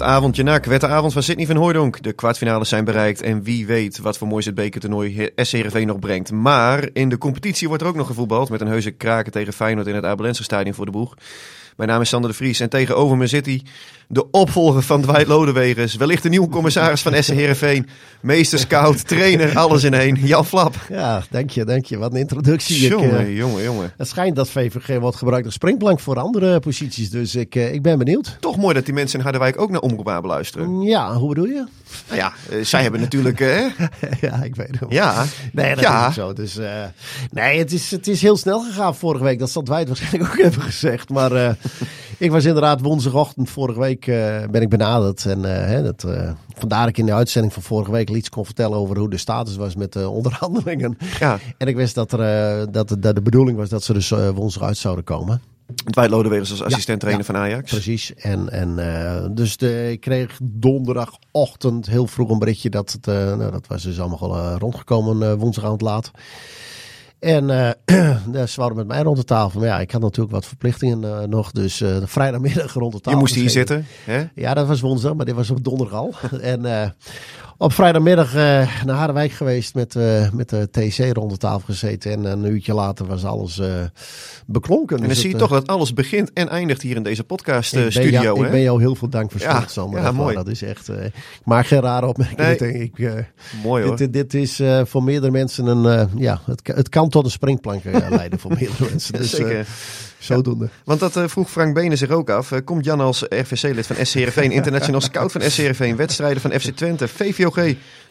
Het avondje nak werd de avond van Sydney van Hooydonk. De kwartfinales zijn bereikt en wie weet wat voor moois het bekertoernooi SCRV nog brengt. Maar in de competitie wordt er ook nog gevoetbald met een heuse kraken tegen Feyenoord in het Abelense stadion voor de boeg. Mijn naam is Sander de Vries en tegenover me zit hij, de opvolger van Dwight Lodewegens. Wellicht de nieuwe commissaris van SC Heerenveen. Meester, scout, trainer, alles in één. Jan Flap. Ja, dank je, dank je. Wat een introductie. Jongen, uh, jongen, jongen. Het schijnt dat VVG wordt gebruikt als springplank voor andere posities. Dus ik, uh, ik ben benieuwd. Toch mooi dat die mensen in Harderwijk ook naar Omroep luisteren. Ja, hoe bedoel je? Nou ja, uh, zij hebben natuurlijk... ja, ik weet het. Ja. Nee, dat ja. is zo. Dus, nee, het is, het is heel snel gegaan vorige week. Dat zal Dwight waarschijnlijk ook hebben gezegd. Maar ik was inderdaad woensdagochtend vorige week ben ik benaderd. En hè, dat, vandaar ik in de uitzending van vorige week iets kon vertellen over hoe de status was met de onderhandelingen. Ja. En ik wist dat, er, dat, dat de bedoeling was dat ze dus woensdag uit zouden komen. Dwight Lodewegens als assistent-trainer ja, van Ajax. Precies. En, en, uh, dus de, ik kreeg donderdagochtend heel vroeg een berichtje dat het, uh, nou, dat was dus allemaal uh, rondgekomen woensdagavond laat. En ze waren met mij rond de tafel. Maar ja, ik had natuurlijk wat verplichtingen nog. Dus vrijdagmiddag rond de tafel. Je moest hier zitten, hè? Ja, dat was woensdag, maar dit was op donderdag al. en op vrijdagmiddag naar Harderwijk geweest met, met de TC rond de tafel gezeten. En een uurtje later was alles beklonken. En dan dus zie je toch dat alles begint en eindigt hier in deze podcast ik ben studio, jou, hè? Ik ben jou heel veel dank voor Ja, Sander. ja, mooi. Dat is echt... maar geen rare opmerking. Nee. Ik, Mooi hoor. Dit, dit is voor meerdere mensen een... Ja, het, het kan tot een springplank leiden voor meerdere mensen. Dus, Zeker. Zodoende. Want dat vroeg Frank Benen zich ook af. komt Jan als RVC-lid van SC Heerenveen, international scout van SC Heerenveen, wedstrijden van FC Twente, VVOG,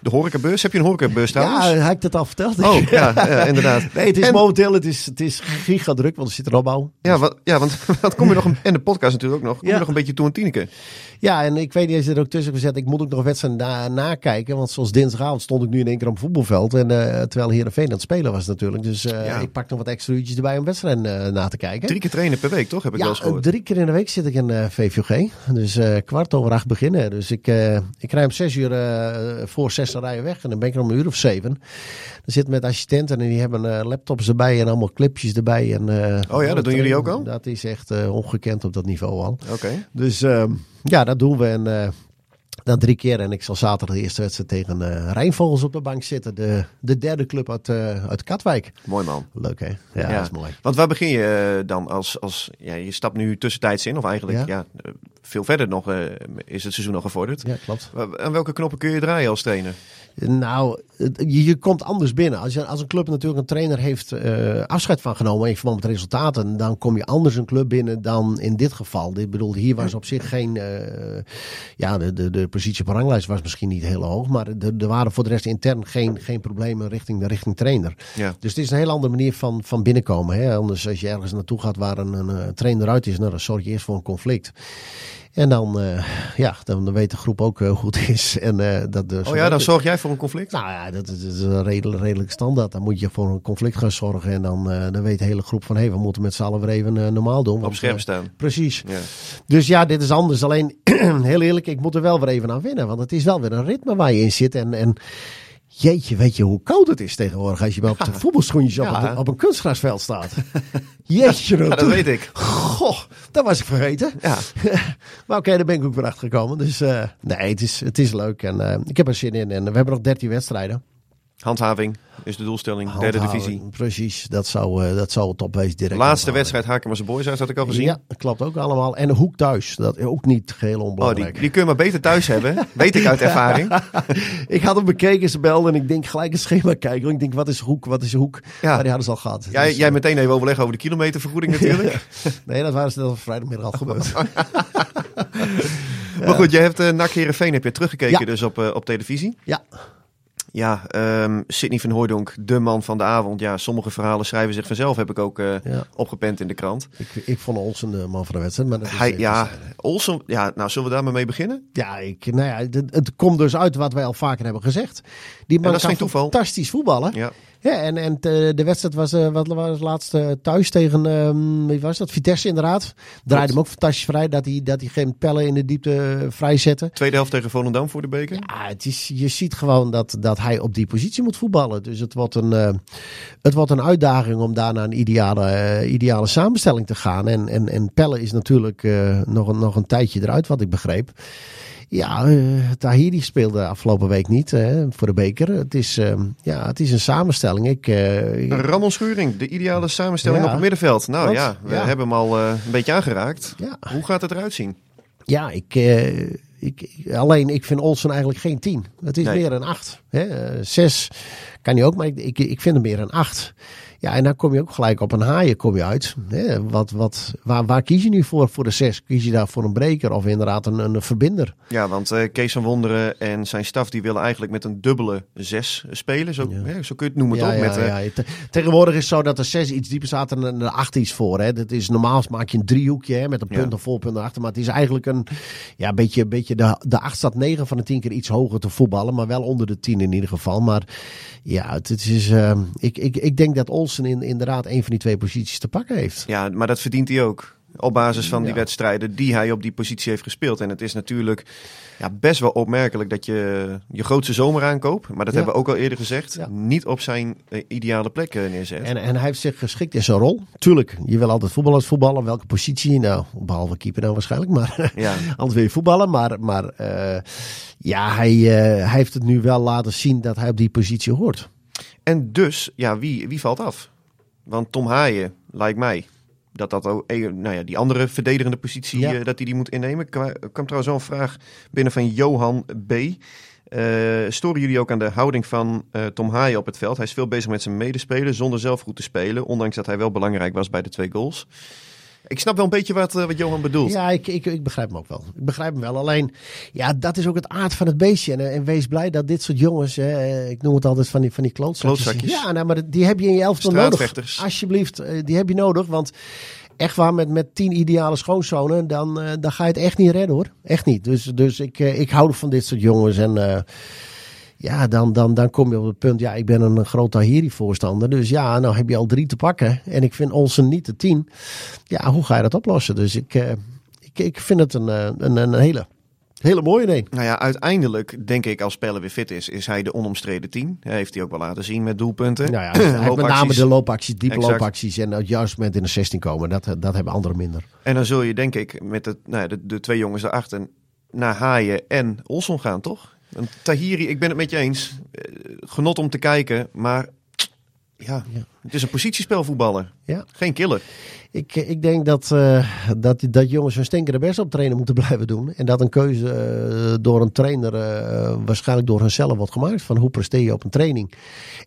de horecabeurs. Heb je een horecabeurs trouwens? Ja, heb ik dat al verteld? Oh, ja, ja inderdaad. Nee, het is En- momenteel het is, het is giga druk, want er zit een opbouw. Ja, wat, ja, want wat kom je nog, een- en de podcast natuurlijk ook nog, kom je Ja. nog een beetje toe aan Tineke. Ja, en ik weet niet, je zit er ook tussen gezet. Ik moet ook nog wedstrijden na, nakijken. Want zoals dinsdagavond stond ik nu in één keer op het voetbalveld. En uh, terwijl Heerenveen aan het spelen was natuurlijk. Dus uh, Ja. ik pak nog wat extra uurtjes erbij om wedstrijden uh, na te kijken. Drie keer trainen per week, toch? Heb ik wel Ja, eens gehoord. drie keer in de week zit ik in VVG. Dus kwart over acht beginnen. Dus ik, ik rij om zes uur voor zes dan rijden weg. En dan ben ik er om een uur of zeven. Dan zit met assistenten en die hebben uh, laptops erbij en allemaal clipjes erbij. En, uh, Oh ja, dat doen jullie ook al? Dat is echt uh, ongekend op dat niveau al. Oké. Dus uh, ja, dat doen we. En dat drie keer. En ik zal zaterdag de eerste wedstrijd tegen uh, Rijnvogels op de bank zitten. De, de derde club uit, uh, uit Katwijk. Mooi man. Leuk hè? Ja, Ja. dat is mooi. Want waar begin je eh, dan als, als ja, je stapt nu tussentijds in, of eigenlijk ja. Ja. eh, veel verder nog eh, is het seizoen nog gevorderd. Ja, klopt. Aan welke knoppen kun je draaien als trainer? Nou, je, je komt anders binnen. Als, je, als een club natuurlijk een trainer heeft afscheid van genomen in verband met resultaten, dan kom je anders een club binnen dan in dit geval. Ik bedoel, hier was op zich geen. Ja, de, de, de positie op de ranglijst was misschien niet heel hoog, maar er, er waren voor de rest intern geen, geen problemen richting de richting trainer. Ja. Dus het is een hele andere manier van, van binnenkomen. Hè? Anders, als je ergens naartoe gaat waar een, een, een trainer uit is, nou, dan zorg je eerst voor een conflict. En dan, uh, ja, dan, dan weet de groep ook uh, hoe het is. En, uh, dat, dus Oh ja, dan zorg jij voor een conflict? nou ja, dat is, dat is een redelijk, redelijk standaard. Dan moet je voor een conflict gaan zorgen. En dan, uh, dan weet de hele groep van... hé, hey, we moeten met z'n allen weer even normaal doen. Op scherp uh, staan. Precies. Ja. Dus ja, dit is anders. Alleen, heel eerlijk, ik moet er wel weer even aan winnen. Want het is wel weer een ritme waar je in zit. En, en jeetje, weet je hoe koud het is tegenwoordig... als je wel op de voetbalschoentjes op, het- op een kunstgrasveld staat. Jeetje, Ja, dat weet ik. Goh, dat was ik vergeten. Ja. maar oké, daar ben ik ook weer achter gekomen. Dus uh, nee, het is, het is leuk. En uh, ik heb er zin in. En we hebben nog 13 wedstrijden. Handhaving is de doelstelling, derde divisie. Precies, dat zou, uh, dat zou het top wezen direct. Laatste wedstrijd Hakemers Boys uit, had ik al gezien. Ja, dat klopt ook allemaal. En een hoek thuis, dat is ook niet geheel Oh, onbelangrijk. die, die kun je maar beter thuis hebben. Weet ik uit ervaring. ik had hem bekeken, ze belden en ik denk gelijk het schema kijken. Want Ik denk, wat is hoek, wat is hoek? Ja. Maar die hadden ze al gehad. Jij, Dus, jij eh, meteen even overleggen over de kilometervergoeding natuurlijk. Nee, dat waren ze dat vrijdagmiddag al gebeurd. Maar goed, je hebt uh, NAC Heerenveen heb je teruggekeken Ja. dus op, uh, op televisie. ja, Ja, um, Sidney van Hooijdonk, de man van de avond. Ja, sommige verhalen schrijven zich vanzelf, heb ik ook uh, Ja. opgepend in de krant. ik, ik vond Olsen de man van de wedstrijd. Maar is Hij, ja. Olsen, ja, nou zullen we daar maar mee beginnen? Ja, ik, nou ja, het, het komt dus uit wat wij al vaker hebben gezegd. Die man dat is kan geen toeval. fantastisch voetballen. Ja, Ja, en, en de, de wedstrijd was, eh, wat was laatst eh, thuis tegen, ehm, wie was dat? Vitesse inderdaad. Draaide hem ook fantastisch vrij, dat hij, dat hij geen pellen in de diepte eh, vrij zette. Tweede helft tegen Volendam voor de beker. Ja, het is, je ziet gewoon dat, dat hij op die positie moet voetballen. Dus het wordt een, eh, het wordt een uitdaging om daar naar een ideale, eh, ideale samenstelling te gaan. En, en, en Pelle is natuurlijk eh, nog, een, nog een tijdje eruit, wat ik begreep. Ja, eh Tahiri speelde afgelopen week niet hè, voor de beker. Het is, eh, ja, het is een samenstelling. Ik, eh, ik- Ramon Schuring, de ideale samenstelling Ja. op het middenveld. Nou ja, we ja. hebben hem al eh, een beetje aangeraakt. ja, Hoe gaat het eruit zien? Ja, ik, eh, ik, ik- alleen ik vind Olsen eigenlijk geen 10. Het is Nee. meer een 8. Hè? Eh, Zes kan hij ook, maar ik, ik, ik vind hem meer een 8. Ja, en dan kom je ook gelijk op een haaien kom je uit. Hè? Wat, wat, waar, waar kies je nu voor, voor de 6? Kies je daar voor een breker of inderdaad een, een verbinder? Ja, want eh, Kees van Wonderen en zijn staf die willen eigenlijk met een dubbele zes spelen. Zo, Ja. hè, zo kun je het noemen ja, toch? ja, met, eh, ja. Te- Tegenwoordig is het zo dat de 6 iets dieper staat en de 8 iets voor. Hè? Dat is, normaal maak je een driehoekje hè, met een punt of voorpunt erachter. Maar het is eigenlijk een, ja, een beetje, een beetje de, de 8 staat 9 van de 10 keer iets hoger te voetballen. Maar wel onder de 10 in ieder geval. Maar ja, het, is, eh, ik, ik, ik denk dat Olsen in, inderdaad een van die twee posities te pakken heeft. Ja, maar dat verdient hij ook. Op basis van die Ja. wedstrijden die hij op die positie heeft gespeeld. En het is natuurlijk ja, best wel opmerkelijk dat je je grootste zomer aankoopt. Maar dat Ja. hebben we ook al eerder gezegd. Ja. Niet op zijn eh, ideale plek eh, neerzet. En, en hij heeft zich geschikt in zijn rol. Tuurlijk, je wil altijd voetballers voetballen. Welke positie? Nou, behalve keeper dan waarschijnlijk. Maar Ja. Anders wil je voetballen. Maar, maar eh, ja, hij, hij heeft het nu wel laten zien dat hij op die positie hoort. En dus, ja, wie, wie valt af? Want Tom Haaien, lijkt mij, dat dat ook, nou ja, die andere verdedigende positie, Ja. eh, dat hij die moet innemen. Er kwam kwam trouwens wel een vraag binnen van Johan B. Eh storen jullie ook aan de houding van eh, Tom Haaien op het veld? Hij is veel bezig met zijn medespelen zonder zelf goed te spelen. Ondanks dat hij wel belangrijk was bij de twee goals. Ik snap wel een beetje wat, eh, wat Johan bedoelt. Ja, ik, ik, ik begrijp hem ook wel. Ik begrijp hem wel. Alleen, ja, dat is ook het aard van het beestje. En, eh, en wees blij dat dit soort jongens, eh, ik noem het altijd van die, van die klootzakjes. Klootzakjes. Ja, nou, maar die heb je in je elftal nodig. Alsjeblieft, die heb je nodig. Want echt waar, met, met tien ideale schoonzonen, dan, dan ga je het echt niet redden hoor. Echt niet. Dus, dus ik, ik hou van dit soort jongens. En ja, dan, dan, dan kom je op het punt, ja, ik ben een groot Tahiri-voorstander. Dus ja, nou heb je al drie te pakken. En ik vind Olsen niet de tien. Ja, hoe ga je dat oplossen? Dus ik, eh, ik, ik vind het een, eh, een, een hele, hele mooie nee. Nou ja, uiteindelijk denk ik als Pelle weer fit is, is hij de onomstreden 10. Hij heeft hij ook wel laten zien met doelpunten. Nou ja, hij met name de loopacties, diepe Exact. loopacties. En het juiste moment in de 16 komen. Dat, dat hebben anderen minder. En dan zul je denk ik met het, nou ja, de, de twee jongens daarachter naar Haaien en Olson gaan, toch? Tahiri, ik ben het met je eens. Eh, genot om te kijken, maar ja, Ja. het is een positiespel voetballer. Ja. Geen killer. Ik, ik denk dat, eh, dat, dat jongens hun stinkende best op trainen moeten blijven doen. En dat een keuze eh, door een trainer eh, waarschijnlijk door hunzelf wordt gemaakt. Van hoe presteer je op een training.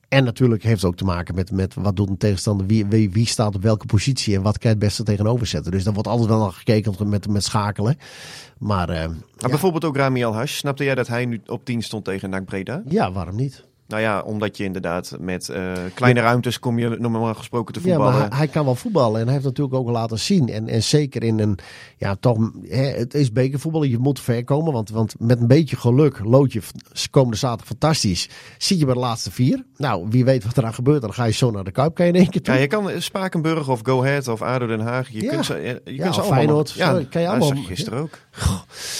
En natuurlijk heeft het ook te maken met, met wat doet een tegenstander. Wie, wie, wie staat op welke positie en wat kan je het beste tegenover zetten. Dus daar wordt altijd wel naar gekeken met, met schakelen. Maar eh, Maar ja, bijvoorbeeld ook Rami Alhash. Snapte jij dat hij nu op 10 stond tegen NAC Breda? ja, waarom niet? Nou ja, omdat je inderdaad met eh, kleine ruimtes kom je normaal gesproken te Ja, voetballen. maar hij, hij kan wel voetballen en hij heeft natuurlijk ook laten zien. En, en zeker in een, ja toch, hè, het is bekervoetbal, je moet ver komen. Want, want met een beetje geluk, loodje komende zaterdag fantastisch. Zie je bij de laatste vier. Nou, wie weet wat eraan gebeurt, dan ga je zo naar de Kuip, kan je in één keer toe. Ja, je kan Spakenburg of Go Ahead of ADO Den Haag. Je Ja. kunt ze, je, je Ja, kunt ze allemaal. Feyenoord, ja, kan je dat allemaal- je gisteren ook.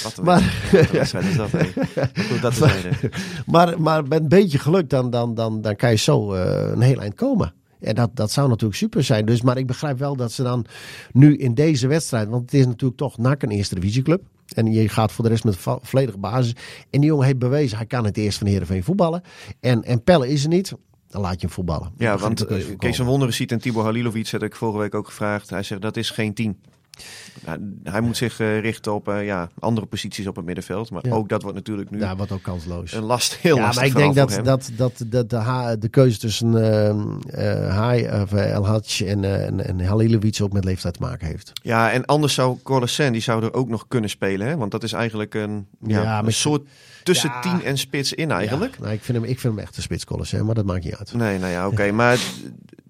Wat een, Maar, wat een wedstrijd is dat. Maar Goed, dat is maar, maar met een beetje geluk, dan, dan, dan, dan kan je zo eh, een heel eind komen. En dat, dat zou natuurlijk super zijn. Dus, maar ik begrijp wel dat ze dan nu in deze wedstrijd... want het is natuurlijk toch NAC een eerste divisieclub. En je gaat voor de rest met vo- volledige basis. En die jongen heeft bewezen, hij kan het eerst van Heerenveen voetballen. En, en Pelle is er niet, dan laat je hem voetballen. Ja, want eh, Kees van. Wonderen ziet en Tibor Halilovic, had ik vorige week ook gevraagd. Hij zegt dat is geen tien. Nou, hij moet zich eh, richten op eh, ja, andere posities op het middenveld. Maar Ja. ook dat wordt natuurlijk nu Ja, wat ook kansloos. een last, heel ja, lastig maar ik denk dat, dat, dat, dat de, ha- de keuze tussen Hai of El Hadj en, en, en Halilovic ook met leeftijd te maken heeft. Ja, en anders zou Colasen, die zou er ook nog kunnen spelen. Hè? Want dat is eigenlijk een, ja, Ja, een soort tussen Ja. tien en spits in eigenlijk. Nou, ik, vind hem, ik vind hem echt een spitskolles, hè, maar dat maakt niet uit. Nee, nou ja, oké. Maar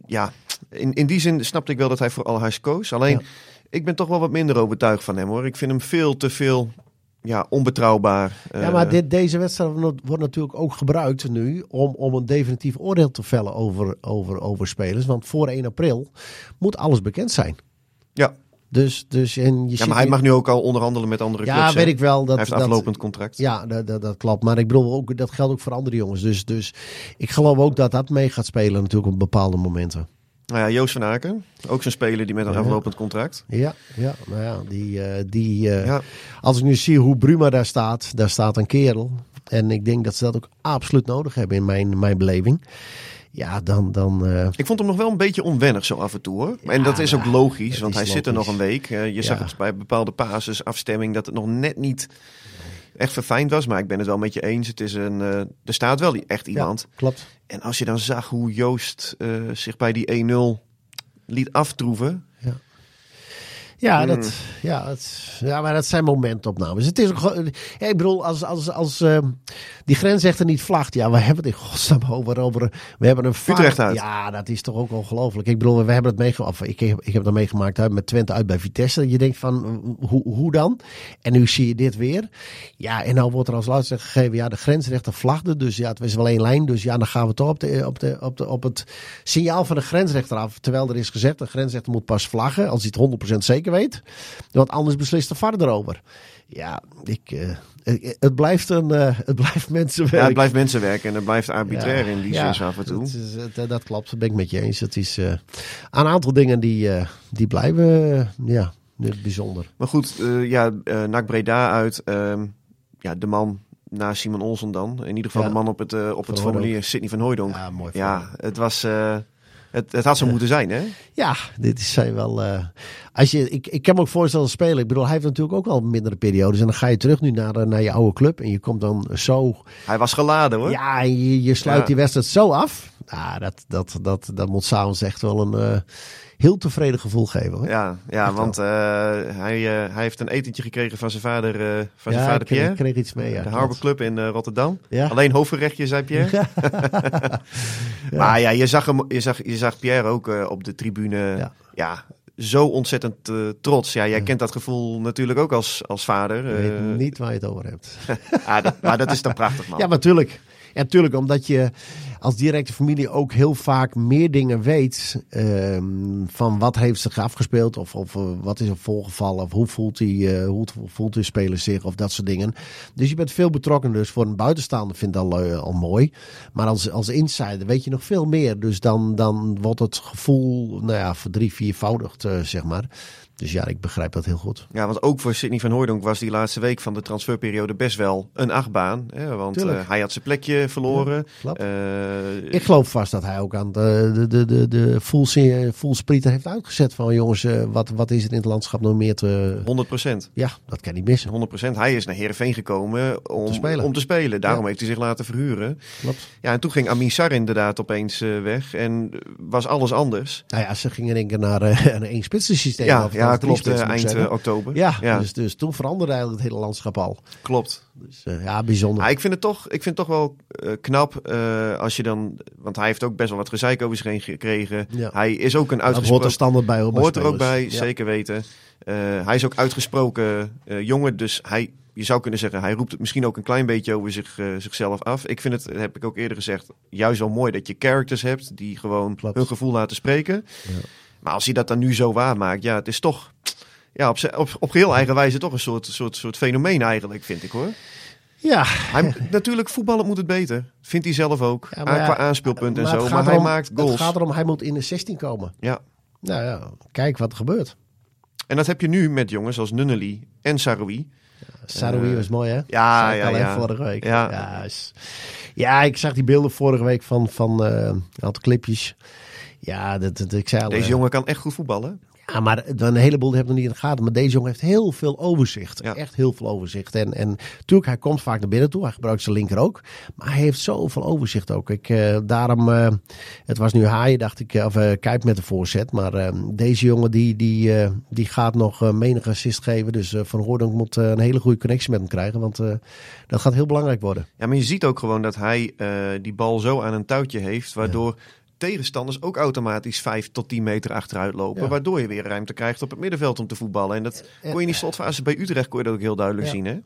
ja, in, in die zin snapte ik wel dat hij voor Alhuis koos. Alleen. Ik ben toch wel wat minder overtuigd van hem hoor. Ik vind hem veel te veel ja, onbetrouwbaar. Ja, maar dit, deze wedstrijd wordt natuurlijk ook gebruikt nu om, om een definitief oordeel te vellen over, over, over spelers. Want voor 1 april moet alles bekend zijn. Ja. Dus, dus en je ja, maar hij mag nu ook al onderhandelen met andere Ja, clubs. hè? weet ik wel. Dat, hij heeft dat, aflopend contract. Ja, dat, dat, dat klopt. Maar ik bedoel, ook, dat geldt ook voor andere jongens. Dus, dus ik geloof ook dat dat mee gaat spelen natuurlijk op bepaalde momenten. Nou ja, Joost van Aken, ook zo'n speler die met een aflopend contract. Ja, ja, nou ja, die, eh, die eh, Ja. als ik nu zie hoe Bruma daar staat, daar staat een kerel. En ik denk dat ze dat ook absoluut nodig hebben in mijn, mijn beleving. Ja, dan, dan eh, Ik vond hem nog wel een beetje onwennig zo af en toe hoor. en dat is ook logisch, want hij zit er nog een week. Je zag het bij bepaalde pases, afstemming, dat het nog net niet echt verfijnd was. Maar ik ben het wel met je eens. Het is een, eh, er staat wel echt iemand. ja, klopt. En als je dan zag hoe Joost eh, zich bij die 1-0 liet aftroeven. Ja, Hmm. dat, ja, het, ja, maar dat zijn momentopnames. Het is ook, gewoon- ja, ik bedoel, als, als, als ehm, die grensrechter niet vlagt, ja, we hebben het in godsnaam over. over we hebben een Utrecht uit. Ja, dat is toch ook ongelooflijk. Ik bedoel, we hebben het meegemaakt. Ik, heb- ik heb dat meegemaakt hè, met Twente uit bij Vitesse. Dat je denkt van, hoe, hoe dan? En nu zie je dit weer. Ja, en nou wordt er als laatste gegeven, ja, de grensrechter vlagde. Dus ja, het was wel één lijn. Dus ja, dan gaan we toch op, de, op, de, op, de, op het signaal van de grensrechter af. Terwijl er is gezegd, de grensrechter moet pas vlaggen als hij het 100% zeker weet. Want anders beslist de VAR erover. Ja, ik, eh, het- het, blijft een, eh, het blijft mensenwerk. Ja, het blijft mensenwerk en het blijft arbitrair Ja, in die ja, zin af en toe. Dat, is, het, eh, dat klopt, dat ben ik met je eens. Het is eh, een aantal dingen die, eh, die blijven eh, ja, bijzonder. Maar goed, eh, ja, eh NAC Breda uit. ehm, ja, de man na Simon Olsen dan. In ieder geval Ja. de man op het, eh, op het Van formulier, Sidney van Hooijdonk. Ja, mooi. Ja, het was... eh, het, het had zo moeten zijn, hè? Ja, dit is zijn wel. eh, als je, ik, ik kan me ook voorstellen spelen. Ik bedoel, hij heeft natuurlijk ook al mindere periodes. En dan ga je terug nu naar, eh, naar je oude club. En je komt dan zo. Hij was geladen, hoor. Ja, en je, je sluit Ja. die wedstrijd zo af. Nou, dat, dat, dat, dat moet s'avonds echt wel een eh, heel tevreden gevoel geven. Hoor. Ja, ja Echt want eh, hij, eh, hij heeft een etentje gekregen van zijn vader, eh, van zijn Ja, vader ik kreeg, Pierre. ik kreeg iets mee. Ja, de. Harbour Club in Rotterdam. Ja. Alleen hoofdgerechtje, zei Pierre. Maar ja, je zag, hem, je zag, je zag Pierre ook op de tribune. Ja. Zo ontzettend trots. Ja, jij kent dat gevoel natuurlijk ook als, als vader. Ik weet niet waar je het over hebt. ah, dat, maar dat is dan prachtig, man. Ja, natuurlijk. Ja, natuurlijk, omdat je als directe familie ook heel vaak meer dingen weet. ehm, van wat heeft zich afgespeeld, of, of eh, wat is er voorgevallen, of hoe voelt, die, eh, hoe voelt de speler zich, of dat soort dingen. Dus je bent veel betrokken. Dus voor een buitenstaander vindt dat al, eh, al mooi. Maar als, als insider weet je nog veel meer. Dus dan, dan wordt het gevoel, nou ja, voor drie, viervoudigd, zeg maar. Dus ja, ik begrijp dat heel goed. Ja, want ook voor Sidney van Hooijdonk was die laatste week van de transferperiode best wel een achtbaan. Hè? Want eh, hij had zijn plekje verloren. Eh, Ik geloof vast dat hij ook aan de, de, de, de, de voelsprieten voelsprieten heeft uitgezet. Van jongens, eh, wat, wat is er in het landschap nog meer te... 100 procent. Ja, dat kan niet missen. 100% Hij is naar Heerenveen gekomen om Te spelen. Om te spelen. Daarom Ja. heeft hij zich laten verhuren. Klopt. Ja, en toen ging Amin Sar inderdaad opeens weg. En was alles anders. Nou ja, ze gingen denken naar eh, een één spitsen systeem. Ja, of ja drie klopt. eh, eind eh, oktober. ja, ja. Dus, dus toen veranderde eigenlijk het hele landschap al. klopt. Dus eh, ja, bijzonder. Ja, ik vind het toch, ik vind het toch wel knap als je dan... Want hij heeft ook best wel wat gezeik over zich heen gekregen. Ja. Hij is ook een dat hoort uitgesproken... er standaard bij. hoor, bij Hoort er ook bij, zeker weten. Hij is ook uitgesproken jongen, dus hij, je zou kunnen zeggen, hij roept het misschien ook een klein beetje over zich, zichzelf af. Ik vind het, heb ik ook eerder gezegd, juist wel mooi dat je characters hebt die gewoon Klopt. hun gevoel laten spreken. Ja. Maar als hij dat dan nu zo waarmaakt, ja, het is toch ja, op, op, op geheel eigen wijze toch een soort, soort, soort fenomeen eigenlijk, vind ik hoor. Ja, Hij, natuurlijk, voetballen moet het beter. Vindt hij zelf ook. Ja, maar qua aanspeelpunt en zo. Maar hij maakt goals. Het gaat erom, hij moet in de 16 komen. Ja. Nou ja, kijk wat er gebeurt. En dat heb je nu met jongens als Nunnely en Saroui. Saroui Eh, was mooi, hè? ja, ja, ja. Vorige week. Ja. Ja, is- ja, ik zag die beelden vorige week van, van eh, een aantal clipjes. Ja, dat, dat, ik zei al, Deze eh, jongen kan echt goed voetballen. Ja, maar een heleboel hebben nog niet in de gaten. Maar deze jongen heeft heel veel overzicht. Ja. Echt heel veel overzicht. En, en natuurlijk, hij komt vaak naar binnen toe. Hij gebruikt zijn linker ook. Maar hij heeft zoveel overzicht ook. Ik, eh, daarom, eh, het was nu haaien, dacht ik, of uh, Kuip met de voorzet. Maar deze jongen, die, die, die gaat nog menig assist geven. Dus Van Hoordonk moet een hele goede connectie met hem krijgen. Want dat gaat heel belangrijk worden. Ja, maar je ziet ook gewoon dat hij die bal zo aan een touwtje heeft. Waardoor... Ja tegenstanders ook automatisch 5 tot 10 meter achteruit lopen. Ja. Waardoor je weer ruimte krijgt op het middenveld om te voetballen. En dat kon je in die slotfase bij Utrecht kon je dat ook heel duidelijk Ja. zien. Hè?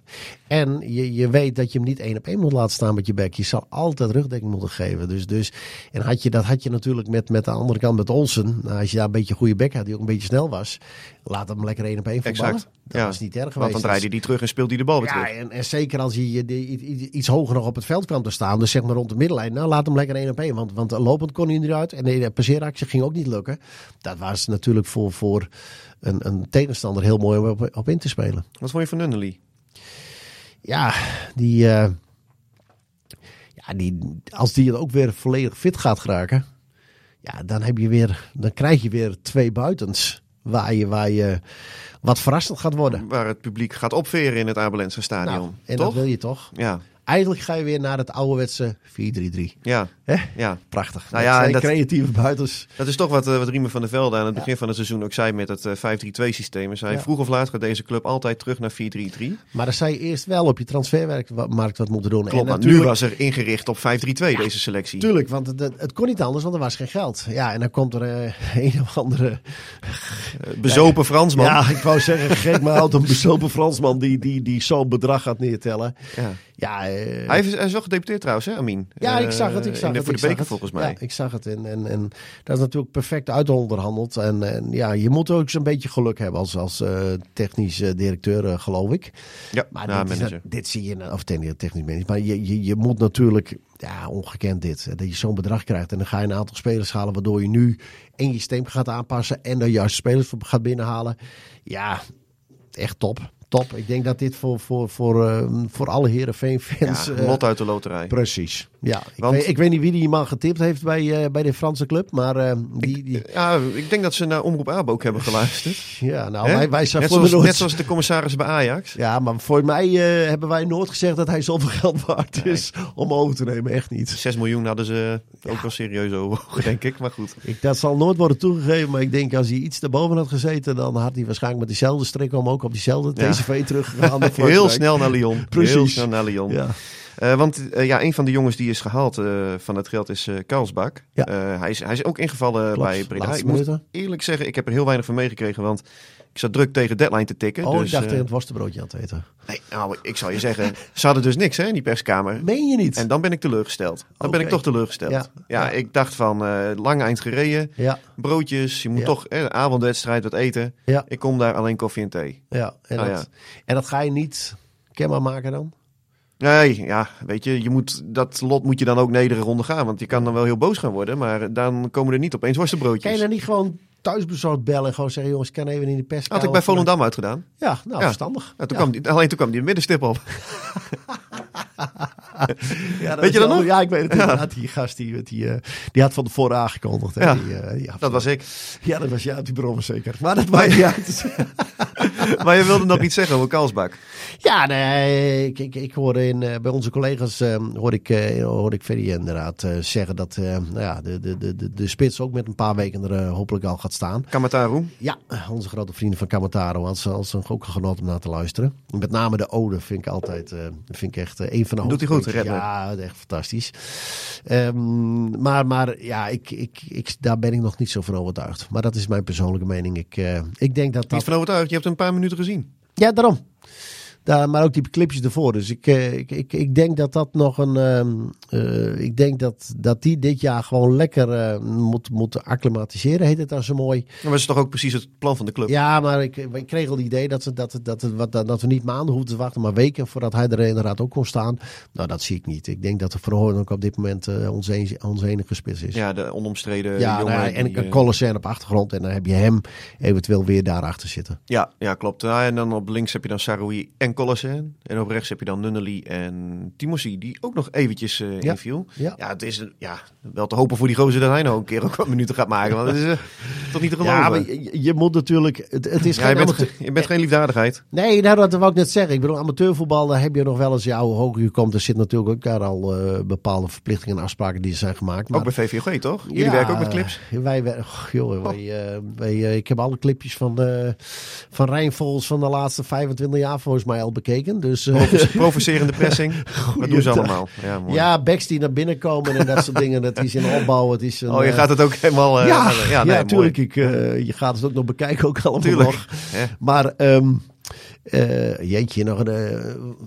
En je, je weet dat je hem niet één op één moet laten staan met je bek. Je zal altijd rugdekking moeten geven. Dus, dus, en had je, dat had je natuurlijk met, met de andere kant met Olsen. Nou, als je daar een beetje een goede bek had, die ook een beetje snel was. Laat hem lekker één op één voetballen. Exact. Dat Ja. was niet erg geweest. Want dan draaide hij die terug en speelt hij de bal weer Ja, terug. en, en zeker als je, je i- iets hoger nog op het veld kwam te staan, dus zeg maar rond de middenlijn, nou laat hem lekker één op één. Want, want lopend kon hij eruit en de passeeractie ging ook niet lukken. Dat was natuurlijk voor, voor een, een tegenstander heel mooi om op, op in te spelen. Wat vond je van Nunnely? Ja, die, eh, ja, die, als die ook weer volledig fit gaat geraken, ja, dan, heb je weer, dan krijg je weer twee buitens waar je, waar je wat verrassend gaat worden. Waar het publiek gaat opveren in het Abelense stadion. Nou, en Toch? dat wil je toch? Ja, Eigenlijk ga je weer naar het ouderwetse 4-3-3. ja, Hè? ja. Prachtig. Nou ja, en dat- creatieve buitens. Dat is toch wat, eh, wat Riemen van der Velde aan het begin van het seizoen ook zei met het eh, 5-3-2 systeem. Hij zei, Ja. vroeg of laat gaat deze club altijd terug naar 4-3-3. Maar dan zou je eerst wel op je transfermarkt wat moeten doen. Klopt, en maar nu was er ingericht op 5-3-2 deze selectie. Tuurlijk, want het, het kon niet anders, want er was geen geld. Ja, en dan komt er eh, een of andere... Eh, Bezopen Fransman. Ja, ik wou zeggen, gek maar oud, een bezopen Fransman die, die, die zo'n bedrag gaat neertellen. Ja. Ja, eh, Hij, is, hij is wel gedeputeerd trouwens, hè, Amin? Ja, ik Eh, zag het. Ik zag in de- het Voor ik de zag beker het. volgens mij. Ja, ik zag het. En, en, en dat is natuurlijk perfect uitonderhandeld. En, en ja, je moet ook zo'n beetje geluk hebben als, als eh, technisch eh, directeur, eh, geloof ik. Ja, Maar ja, dit, is- manager. dit zie je, of technisch, technisch manager. Maar je, je, je moet natuurlijk, ja, ongekend dit. Dat je zo'n bedrag krijgt. En dan ga je een aantal spelers halen, waardoor je nu en je systeem gaat aanpassen. En de juiste spelers gaat binnenhalen. Ja, echt top. Top. Ik denk dat dit voor, voor, voor, eh, voor alle Heerenveen-fans... Ja, eh, lot uit de loterij. Precies. Ja, ik, Want- weet, ik weet niet wie die man getipt heeft bij, eh, bij de Franse club, maar eh, die, die, Ja, ik denk dat ze naar Omroep Abe ook hebben geluisterd. ja, nou, wij, wij zijn net, voor zoals, nooit- net zoals de commissaris bij Ajax. Ja, maar voor mij eh, hebben wij nooit gezegd dat hij zoveel geld waard is om over te nemen. Echt niet. 6 miljoen hadden ze ook wel serieus over, denk ik. Maar goed. Ik, dat zal nooit worden toegegeven, maar ik denk als hij iets daarboven had gezeten, dan had hij waarschijnlijk met diezelfde strik om ook op diezelfde Ja. Teruggegaan. naar Heel snel naar Lyon. Precies. Heel snel naar Lyon. Ja. Eh, want eh, ja, een van de jongens die is gehaald eh, van het geld is Karlsbak. Ja. Hij, is, hij is ook ingevallen Klopt. bij Breda. Ik moet eerlijk zeggen, ik heb er heel weinig van meegekregen. Want ik zat druk tegen deadline te tikken. Oh, dus, ik dacht tegen het worstenbroodje aan het eten. nee, nou, ik zal je zeggen, ze hadden dus niks hè, in die perskamer. Meen je niet? En dan ben ik teleurgesteld. Dan ben ik toch teleurgesteld. Ja, Ja. Ja. ik dacht van uh, lang eind gereden, Ja, broodjes, je moet toch eh, avondwedstrijd wat eten. ja, Ik kom daar alleen koffie en thee. ja. En, Oh, dat, en dat ga je niet kenbaar maken dan? Nee, ja, weet je, je moet, dat lot moet je dan ook nederig ondergaan. Want je kan dan wel heel boos gaan worden, maar dan komen er niet opeens Kan je worstenbroodjes. dan niet gewoon thuisbezorgd bellen en gewoon zeggen, jongens, kan even in de pers. Had ik bij Volendam uitgedaan. Ja, nou, Ja. verstandig. Ja, toen Ja. Kwam die, alleen toen kwam die middenstip op. Ja, Weet je dat nog? Ja, ik weet het inderdaad. Die gast die, die, eh, die had van tevoren aangekondigd. hè. Ja. Die, eh, ja, Dat was ik. Ja, dat was ja, die bron zeker. Maar dat maakt niet uit. Maar je wilde nog iets zeggen over Kalsbak. Ja, nee, ik, ik, ik hoorde in, eh, bij onze collega's eh, hoorde ik, eh, hoorde ik Ferry inderdaad eh, zeggen dat nou ja, de, de, de, de, de spits ook met een paar weken er hopelijk al gaat staan. Kamataru. Ja, onze grote vrienden van Kamataro als, als een ook genot om naar te luisteren. Met name de ode vind ik altijd, vind ik echt een van de Doet hij goed. Redman? Ja, echt fantastisch. Ehm, maar maar ja, ik, ik, ik, daar ben ik nog niet zo van overtuigd. Maar dat is mijn persoonlijke mening. Ik, eh, ik denk dat Niet dat... van overtuigd, je hebt een paar minuten gezien. Ja, daarom. Daar, maar ook die clipjes ervoor. Dus ik, eh, ik, ik, ik denk dat dat nog een. ehm, eh, ik denk dat, dat die dit jaar gewoon lekker eh, moet, moet acclimatiseren, heet het dan zo mooi. Maar dat is toch ook precies het plan van de club. Ja, maar ik, ik kreeg al het idee dat, ze, dat, dat, wat, dat we niet maanden hoeven te wachten, maar weken voordat hij er inderdaad ook kon staan. Nou, dat zie ik niet. Ik denk dat de Verhoorn ook op dit moment onze, en- onze enige spits is. Ja, de onomstreden Ja, jongen. nou en die, een op achtergrond. En dan heb je hem eventueel weer daarachter zitten. Ja, ja klopt. Ja, en dan op links heb je dan Saroui en En op rechts heb je dan Nunnely en Timothy, die ook nog eventjes eh, Ja. inviel. Ja. Ja, het is een- ja, wel te hopen voor die gozer dat hij nou een keer ook wat minuten gaat maken. Want het is eh, toch niet te geloven. Ja, maar je, je moet natuurlijk. Het, het is Ja, geen je, bent, je bent geen liefdadigheid. Nee, nou, dat wou ik net zeggen. Ik bedoel, amateurvoetbal, daar heb je nog wel eens jouw hoger je komt. Er zit natuurlijk ook daar al eh, bepaalde verplichtingen en afspraken die zijn gemaakt. Maar, Ook bij VVOG, toch? Jullie Ja, werken ook met clips? Wij, wer- och, joh, wij, eh, wij, eh, ik heb alle clipjes van, de, van Rijnvols van de laatste 25 jaar volgens mij bekeken. Dus, eh, Provo- Provocerende pressing. Dat doen ze allemaal. Ja, mooi. ja, backs die naar binnen komen en dat soort dingen. Dat is in opbouw. Het is een, oh, je eh, gaat het ook helemaal... eh, ja, ja, ja, nee, natuurlijk. mooi. Ik, eh, je gaat het ook nog bekijken, ook allemaal Tuurlijk. nog. Maar, ehm eh, jeetje, nog een... eh,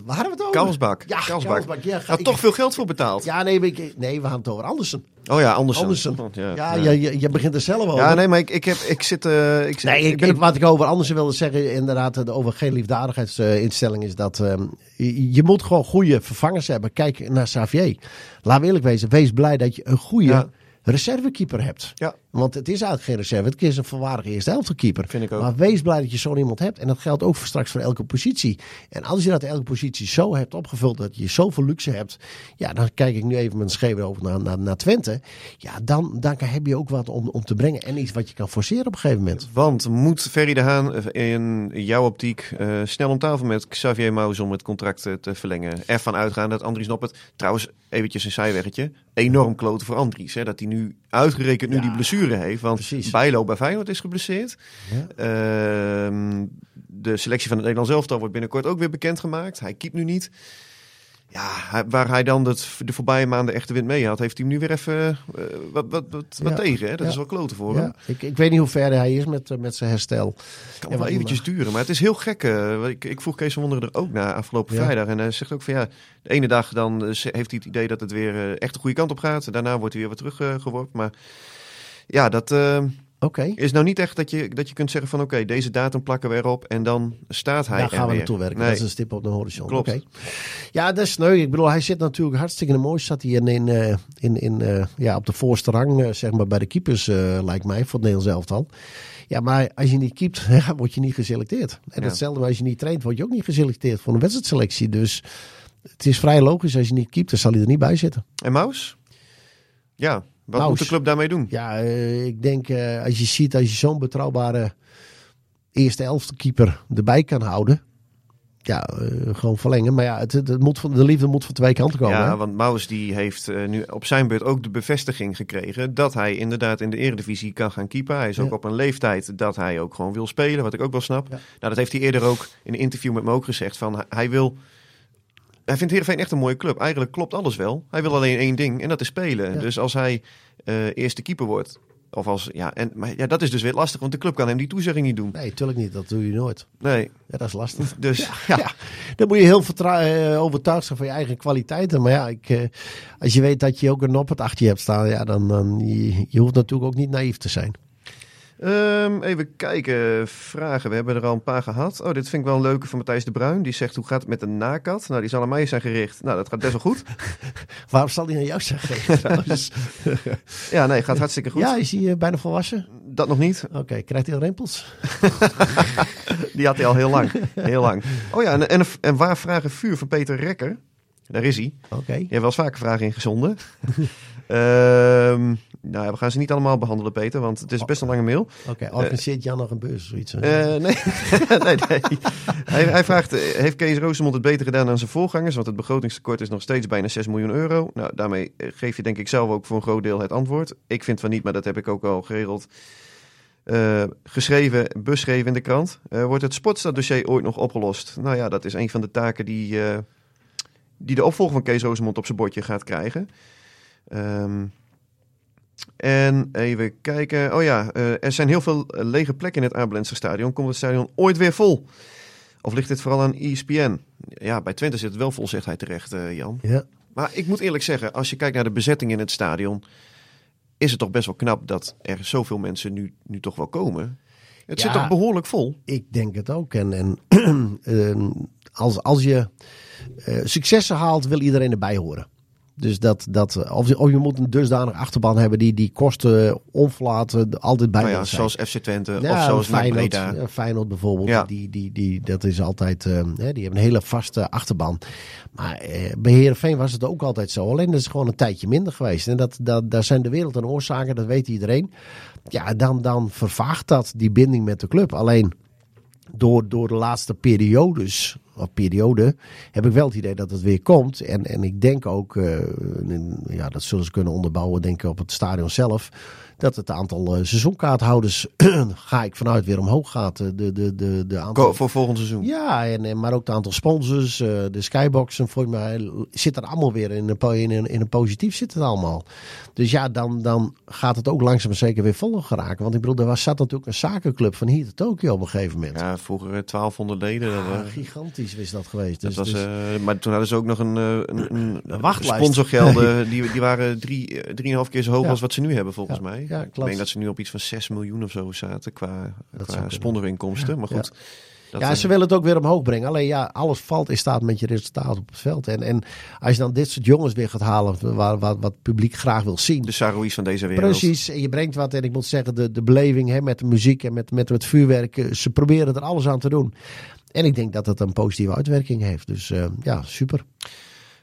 waar hadden we het over? Kalsbak. Ja, Kalsbak. Kalsbak. Ja, ga- Had ik- toch veel geld voor betaald. Ja, nee, ik, nee, we gaan het over Andersen. Oh ja, Andersen. Andersen. Ja, Ja, ja. Je, begint er zelf over. Ja, nee, maar ik, ik, heb, ik zit... eh, ik, Nee, ik, ben ik- wat ik over Andersen wilde zeggen, inderdaad, over geen liefdadigheidsinstelling, is dat ehm, je, je moet gewoon goede vervangers hebben. Kijk naar Xavier. Laten we eerlijk wezen, wees blij dat je een goede reservekeeper hebt. Ja. Want het is eigenlijk geen reserve, het is een volwaardige eerste helft keeper. Vind ik ook. Maar wees blij dat je zo'n iemand hebt. En dat geldt ook voor straks voor elke positie. En als je dat elke positie zo hebt opgevuld, dat je zoveel luxe hebt. Ja, dan kijk ik nu even met een schever over naar, naar, naar Twente. Ja, dan, dan heb je ook wat om, om te brengen. En iets wat je kan forceren op een gegeven moment. Want moet Ferry de Haan eh, in jouw optiek eh, snel om tafel met Xavier Maus om het contract eh, te verlengen? Ervan uitgaan dat Andries Noppert, trouwens eventjes een zijweggetje, enorm kloten voor Andries. Hè, dat hij nu uitgerekend nu Ja, die blessure heeft. Want precies. Bijlo bij Feyenoord is geblesseerd. Ja. Ehm, de selectie van het Nederlands elftal wordt binnenkort ook weer bekendgemaakt. Hij keept nu niet. Ja, waar hij dan het, de voorbije maanden echt de wind mee had, heeft hij hem nu weer even eh, wat, wat, wat, wat Ja. tegen. Hè? Dat Ja. is wel kloten voor hem. Ja, ik, ik weet niet hoe ver hij is met, eh, met zijn herstel. kan En wel eventjes duren, maar het is heel gek. eh, ik, ik vroeg Kees van Wonderen er ook na afgelopen vrijdag. En hij zegt ook van ja, de ene dag dan heeft hij het idee dat het weer echt de goede kant op gaat. Daarna wordt hij weer wat teruggeworpen. maar ja, dat Oké, is nou niet echt dat je, dat je kunt zeggen van oké, deze datum plakken we erop en dan staat hij daar gaan we weer. naartoe werken. Nee. Dat is een stip op de horizon. Klopt. Ja, dat is sneu. Ik bedoel, hij zit natuurlijk hartstikke in de mooie. Zat hij in, in, in, in, eh, ja, op de voorste rang, eh, zeg maar, bij de keepers, eh, lijkt mij, voor het Nederlands elftal. Ja, maar als je niet keept, ja, word je niet geselecteerd. En Ja. hetzelfde als je niet traint, word je ook niet geselecteerd voor een wedstrijdselectie. Dus het is vrij logisch, als je niet keept, dan zal hij er niet bij zitten. En Maus? Ja, wat Maus. moet de club daarmee doen? Ja, eh, ik denk eh, als je ziet, als je zo'n betrouwbare eerste elfte keeper erbij kan houden. Ja, eh, gewoon verlengen. Maar ja, het, het, moet van, de liefde moet van twee kanten komen. Ja, hè? want Maus die heeft nu op zijn beurt ook de bevestiging gekregen dat hij inderdaad in de eredivisie kan gaan keepen. Hij is ook op een leeftijd dat hij ook gewoon wil spelen, wat ik ook wel snap. Ja. Nou, dat heeft hij eerder ook in een interview met me ook gezegd van hij wil... Hij vindt Heerenveen echt een mooie club. Eigenlijk klopt alles wel. Hij wil alleen één ding en dat is spelen. Ja. Dus als hij eh, eerste keeper wordt, of als... Ja, en, maar ja, dat is dus weer lastig, want de club kan hem die toezegging niet doen. Nee, tuurlijk niet. Dat doe je nooit. Nee, Ja, dat is lastig. dus... Ja, ja. dan moet je heel vertrou- eh, overtuigd zijn van je eigen kwaliteiten. Maar ja, ik, eh, als je weet dat je ook een noppert achter je hebt staan, ja, dan, dan je, je hoeft natuurlijk ook niet naïef te zijn. Ehm, even kijken, vragen. We hebben er al een paar gehad. Oh, dit vind ik wel een leuke van Matthijs de Bruin. Die zegt, hoe gaat het met de nakat? Nou, die zal aan mij zijn gericht. Nou, dat gaat best wel goed. Waarom zal hij aan jou zeggen? trouwens? Ja, nee, gaat hartstikke goed. ja, is hij eh, bijna volwassen? Dat nog niet. Oké, krijgt hij al rimpels? Die had hij al heel lang. Heel lang. Oh ja, en, en, en waar vragen vuur van Peter Rekker? Daar is hij. Oké. Je hebt wel eens vaker vragen ingezonden. Ehm nou, ja, we gaan ze niet allemaal behandelen, Peter, want het is best een lange mail. Oké, organiseert Jan nog een beurs of zoiets? Eh, nee. nee, nee. Hij, hij vraagt, eh, heeft Kees Roosemond het beter gedaan dan zijn voorgangers? Want het begrotingstekort is nog steeds bijna 6 miljoen euro. Nou, daarmee eh, geef je denk ik zelf ook voor een groot deel het antwoord. Ik vind van niet, maar dat heb ik ook al geregeld. Eh, geschreven, beschreven in de krant. Eh, wordt het sportstaddossier ooit nog opgelost? Nou ja, dat is een van de taken die, eh, die de opvolger van Kees Roosemond op zijn bordje gaat krijgen. Ehm, en even kijken. Oh ja, eh, er zijn heel veel eh, lege plekken in het Abelense stadion. Komt het stadion ooit weer vol? Of ligt dit vooral aan ESPN? Ja, bij Twente zit het wel vol, zegt hij terecht, eh, Jan. Ja. Maar ik moet eerlijk zeggen, als je kijkt naar de bezetting in het stadion... is het toch best wel knap dat er zoveel mensen nu, nu toch wel komen. Het zit toch behoorlijk vol? Ik denk het ook. En, en ehm, als, als je successen haalt, wil iedereen erbij horen. Dus dat, dat of, je, of je moet een dusdanig achterban hebben die die kosten onverlaten altijd bij Nou ja, zijn. zoals FC Twente of zoals Feyenoord, ja, Feyenoord bijvoorbeeld, Ja. die, die, die, dat is altijd, eh, die hebben een hele vaste achterban. Maar eh, bij Heerenveen was het ook altijd zo. Alleen dat is gewoon een tijdje minder geweest. En dat, dat, daar zijn de wereld en oorzaken, dat weet iedereen. Ja, dan, dan vervaagt dat die binding met de club. Alleen door, door de laatste periodes periode, heb ik wel het idee dat het weer komt. En, en ik denk ook, uh, ja, dat zullen ze kunnen onderbouwen, denk ik, op het stadion zelf dat het aantal uh, seizoenkaarthouders, ga ik vanuit, weer omhoog gaat. De, de, de, de aantal... Voor volgend seizoen? Ja, en, maar ook het aantal sponsors, de skyboxen, volgens mij zit er allemaal weer in een, in een, in een positief zit het allemaal. Dus ja, dan, dan gaat het ook langzaam maar zeker weer vol geraken. Want ik bedoel, er was, zat natuurlijk een zakenclub van hier tot Tokio op een gegeven moment. Ja, vroeger 1200 leden. Ja, dat, gigantisch is dat geweest. Dus, dat was, dus... Uh, maar toen hadden ze ook nog een, een, een, een wachtlijst. Sponsorgelden, die, die waren drie, drieënhalf keer zo hoog ja. als wat ze nu hebben volgens ja. mij. Ja, ik denk dat ze nu op iets van 6 miljoen of zo zaten qua, qua sponsorinkomsten. Maar goed. Dat, ja, ze willen het ook weer omhoog brengen. Alleen ja, alles valt in staat met je resultaat op het veld. En, en als je dan dit soort jongens weer gaat halen, waar, wat wat publiek graag wil zien. De Saroïs van deze wereld. Precies, en je brengt wat. En ik moet zeggen, de, de beleving hè, met de muziek en met, met het vuurwerk. Ze proberen er alles aan te doen. En ik denk dat het een positieve uitwerking heeft. Dus uh, ja, super.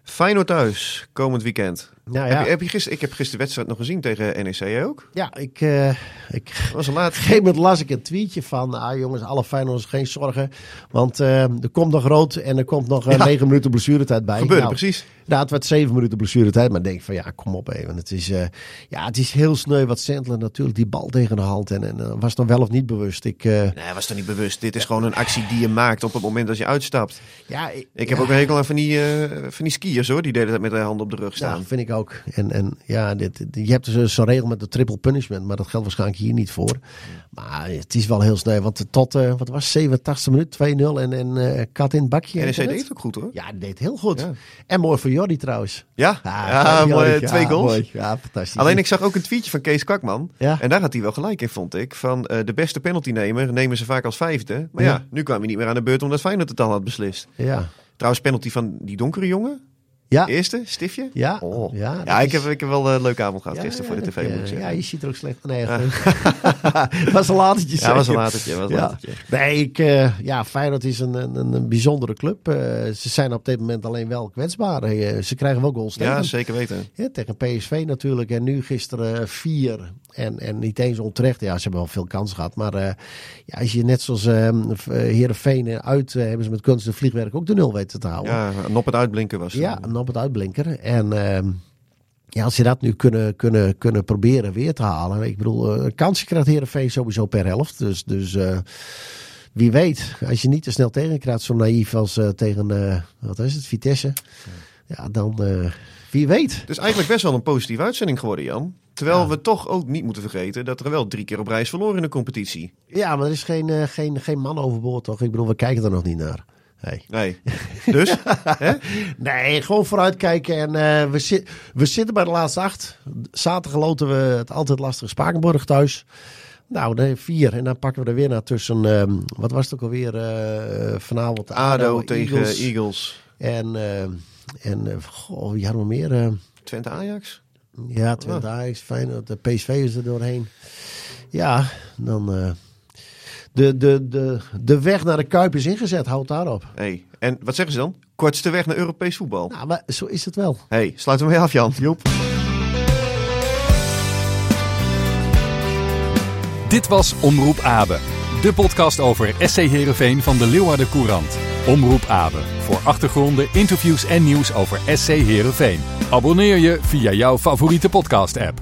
Feyenoord thuis, komend weekend. Nou, ja. heb je, heb je gister, ik heb gisteren de wedstrijd nog gezien tegen NEC ook. Ja, ik, uh, ik was laat. Op een gegeven moment las ik een tweetje van, ah jongens, alle Feyenoorders geen zorgen. Want uh, er komt nog rood en er komt nog uh, ja. 9 minuten blessuretijd bij. Gebeurde nou, precies. Nou, het werd 7 minuten blessuretijd, maar ik denk van ja, kom op even. Het is, ja, het is heel sneu wat Sandler natuurlijk die bal tegen de hand en, en was dan wel of niet bewust. Ik, nee, was toch niet bewust. Dit is gewoon een actie die je maakt op het moment dat je uitstapt. Ja, ik, ik heb ook een hekel aan van die, van die skiers hoor, die deden dat met de hand op de rug staan. Ja, vind ik ook. En, en ja, dit, je hebt dus zo'n regel met de triple punishment, maar dat geldt waarschijnlijk hier niet voor. Maar het is wel heel snel, want tot, uh, wat was 87 minuut, 2-0 en, en uh, kat in het bakje. En deed het ook goed hoor. Ja, deed heel goed. Ja. En mooi voor Jordi trouwens. Ja, ah, ja, mooi, twee goals. Mooi. Ja, fantastisch. Alleen ik zag ook een tweetje van Kees Kakman. Ja. En daar had hij wel gelijk in, vond ik. Van uh, de beste penaltynemer nemen ze vaak als vijfde. Maar ja, ja nu kwam hij niet meer aan de beurt omdat Feyenoord het al had beslist. Ja. Trouwens, penalty van die donkere jongen. Ja. Eerste, stiftje? Ja. Oh. Ja, ja ik, heb, ik heb wel een leuke avond gehad ja, gisteren voor de tv. Moet ik ja, je ziet er ook slecht. Nee, ja. was een latertje. Ja, was een latertje. Was een ja. latertje. Nee, ik, uh, ja, Feyenoord is een, een, een bijzondere club. Uh, ze zijn op dit moment alleen wel kwetsbaar. Uh, ze krijgen wel goals tegen. Ja, zeker weten. Ja, tegen PSV natuurlijk. En nu gisteren vier. En, en niet eens onterecht. Ja, ze hebben wel veel kans gehad. Maar ja, als je net zoals Heerenveen uit hebben ze met kunst en vliegwerk ook de nul weten te houden. Ja, en op het uitblinken was Ja, en op het uitblinken. En uh, ja, als ze dat nu kunnen, kunnen, kunnen proberen weer te halen. Ik bedoel, een kansje krijgt Heerenveen sowieso per helft. Dus, dus uh, wie weet, als je niet te snel tegenkrijgt, zo naïef als uh, tegen, wat is het, Vitesse. Ja, dan wie weet. Het is eigenlijk best wel een positieve uitzending geworden, Jan. Terwijl ja. we toch ook niet moeten vergeten dat er wel drie keer op reis verloren in de competitie. Ja, maar er is geen, geen, geen man overboord, toch? Ik bedoel, we kijken er nog niet naar. Nee. nee. Dus? nee, gewoon vooruitkijken. En uh, we, zi we zitten bij de laatste acht. Zaterdag loten we het altijd lastige Spakenburg thuis. Nou, nee, vier. En dan pakken we er weer naar tussen, um, wat was het ook alweer uh, vanavond? ADO, ADO tegen Eagles. Eagles. En, uh, en goh, wie hadden we meer? Twente Ajax? Ja, Twente oh. Ajax. Fijn, de PSV is er doorheen. Ja, dan de, de, de, de weg naar de Kuip is ingezet. Houd daarop. Hey, en wat zeggen ze dan? Kortste weg naar Europees voetbal. Nou, maar zo is het wel. hey, sluit hem weer af, Jan. Joep. Dit was Omroep Abe. De podcast over SC Heerenveen van de Leeuwarden Courant. Omroep Abe. Voor achtergronden, interviews en nieuws over SC Heerenveen. Abonneer je via jouw favoriete podcast app.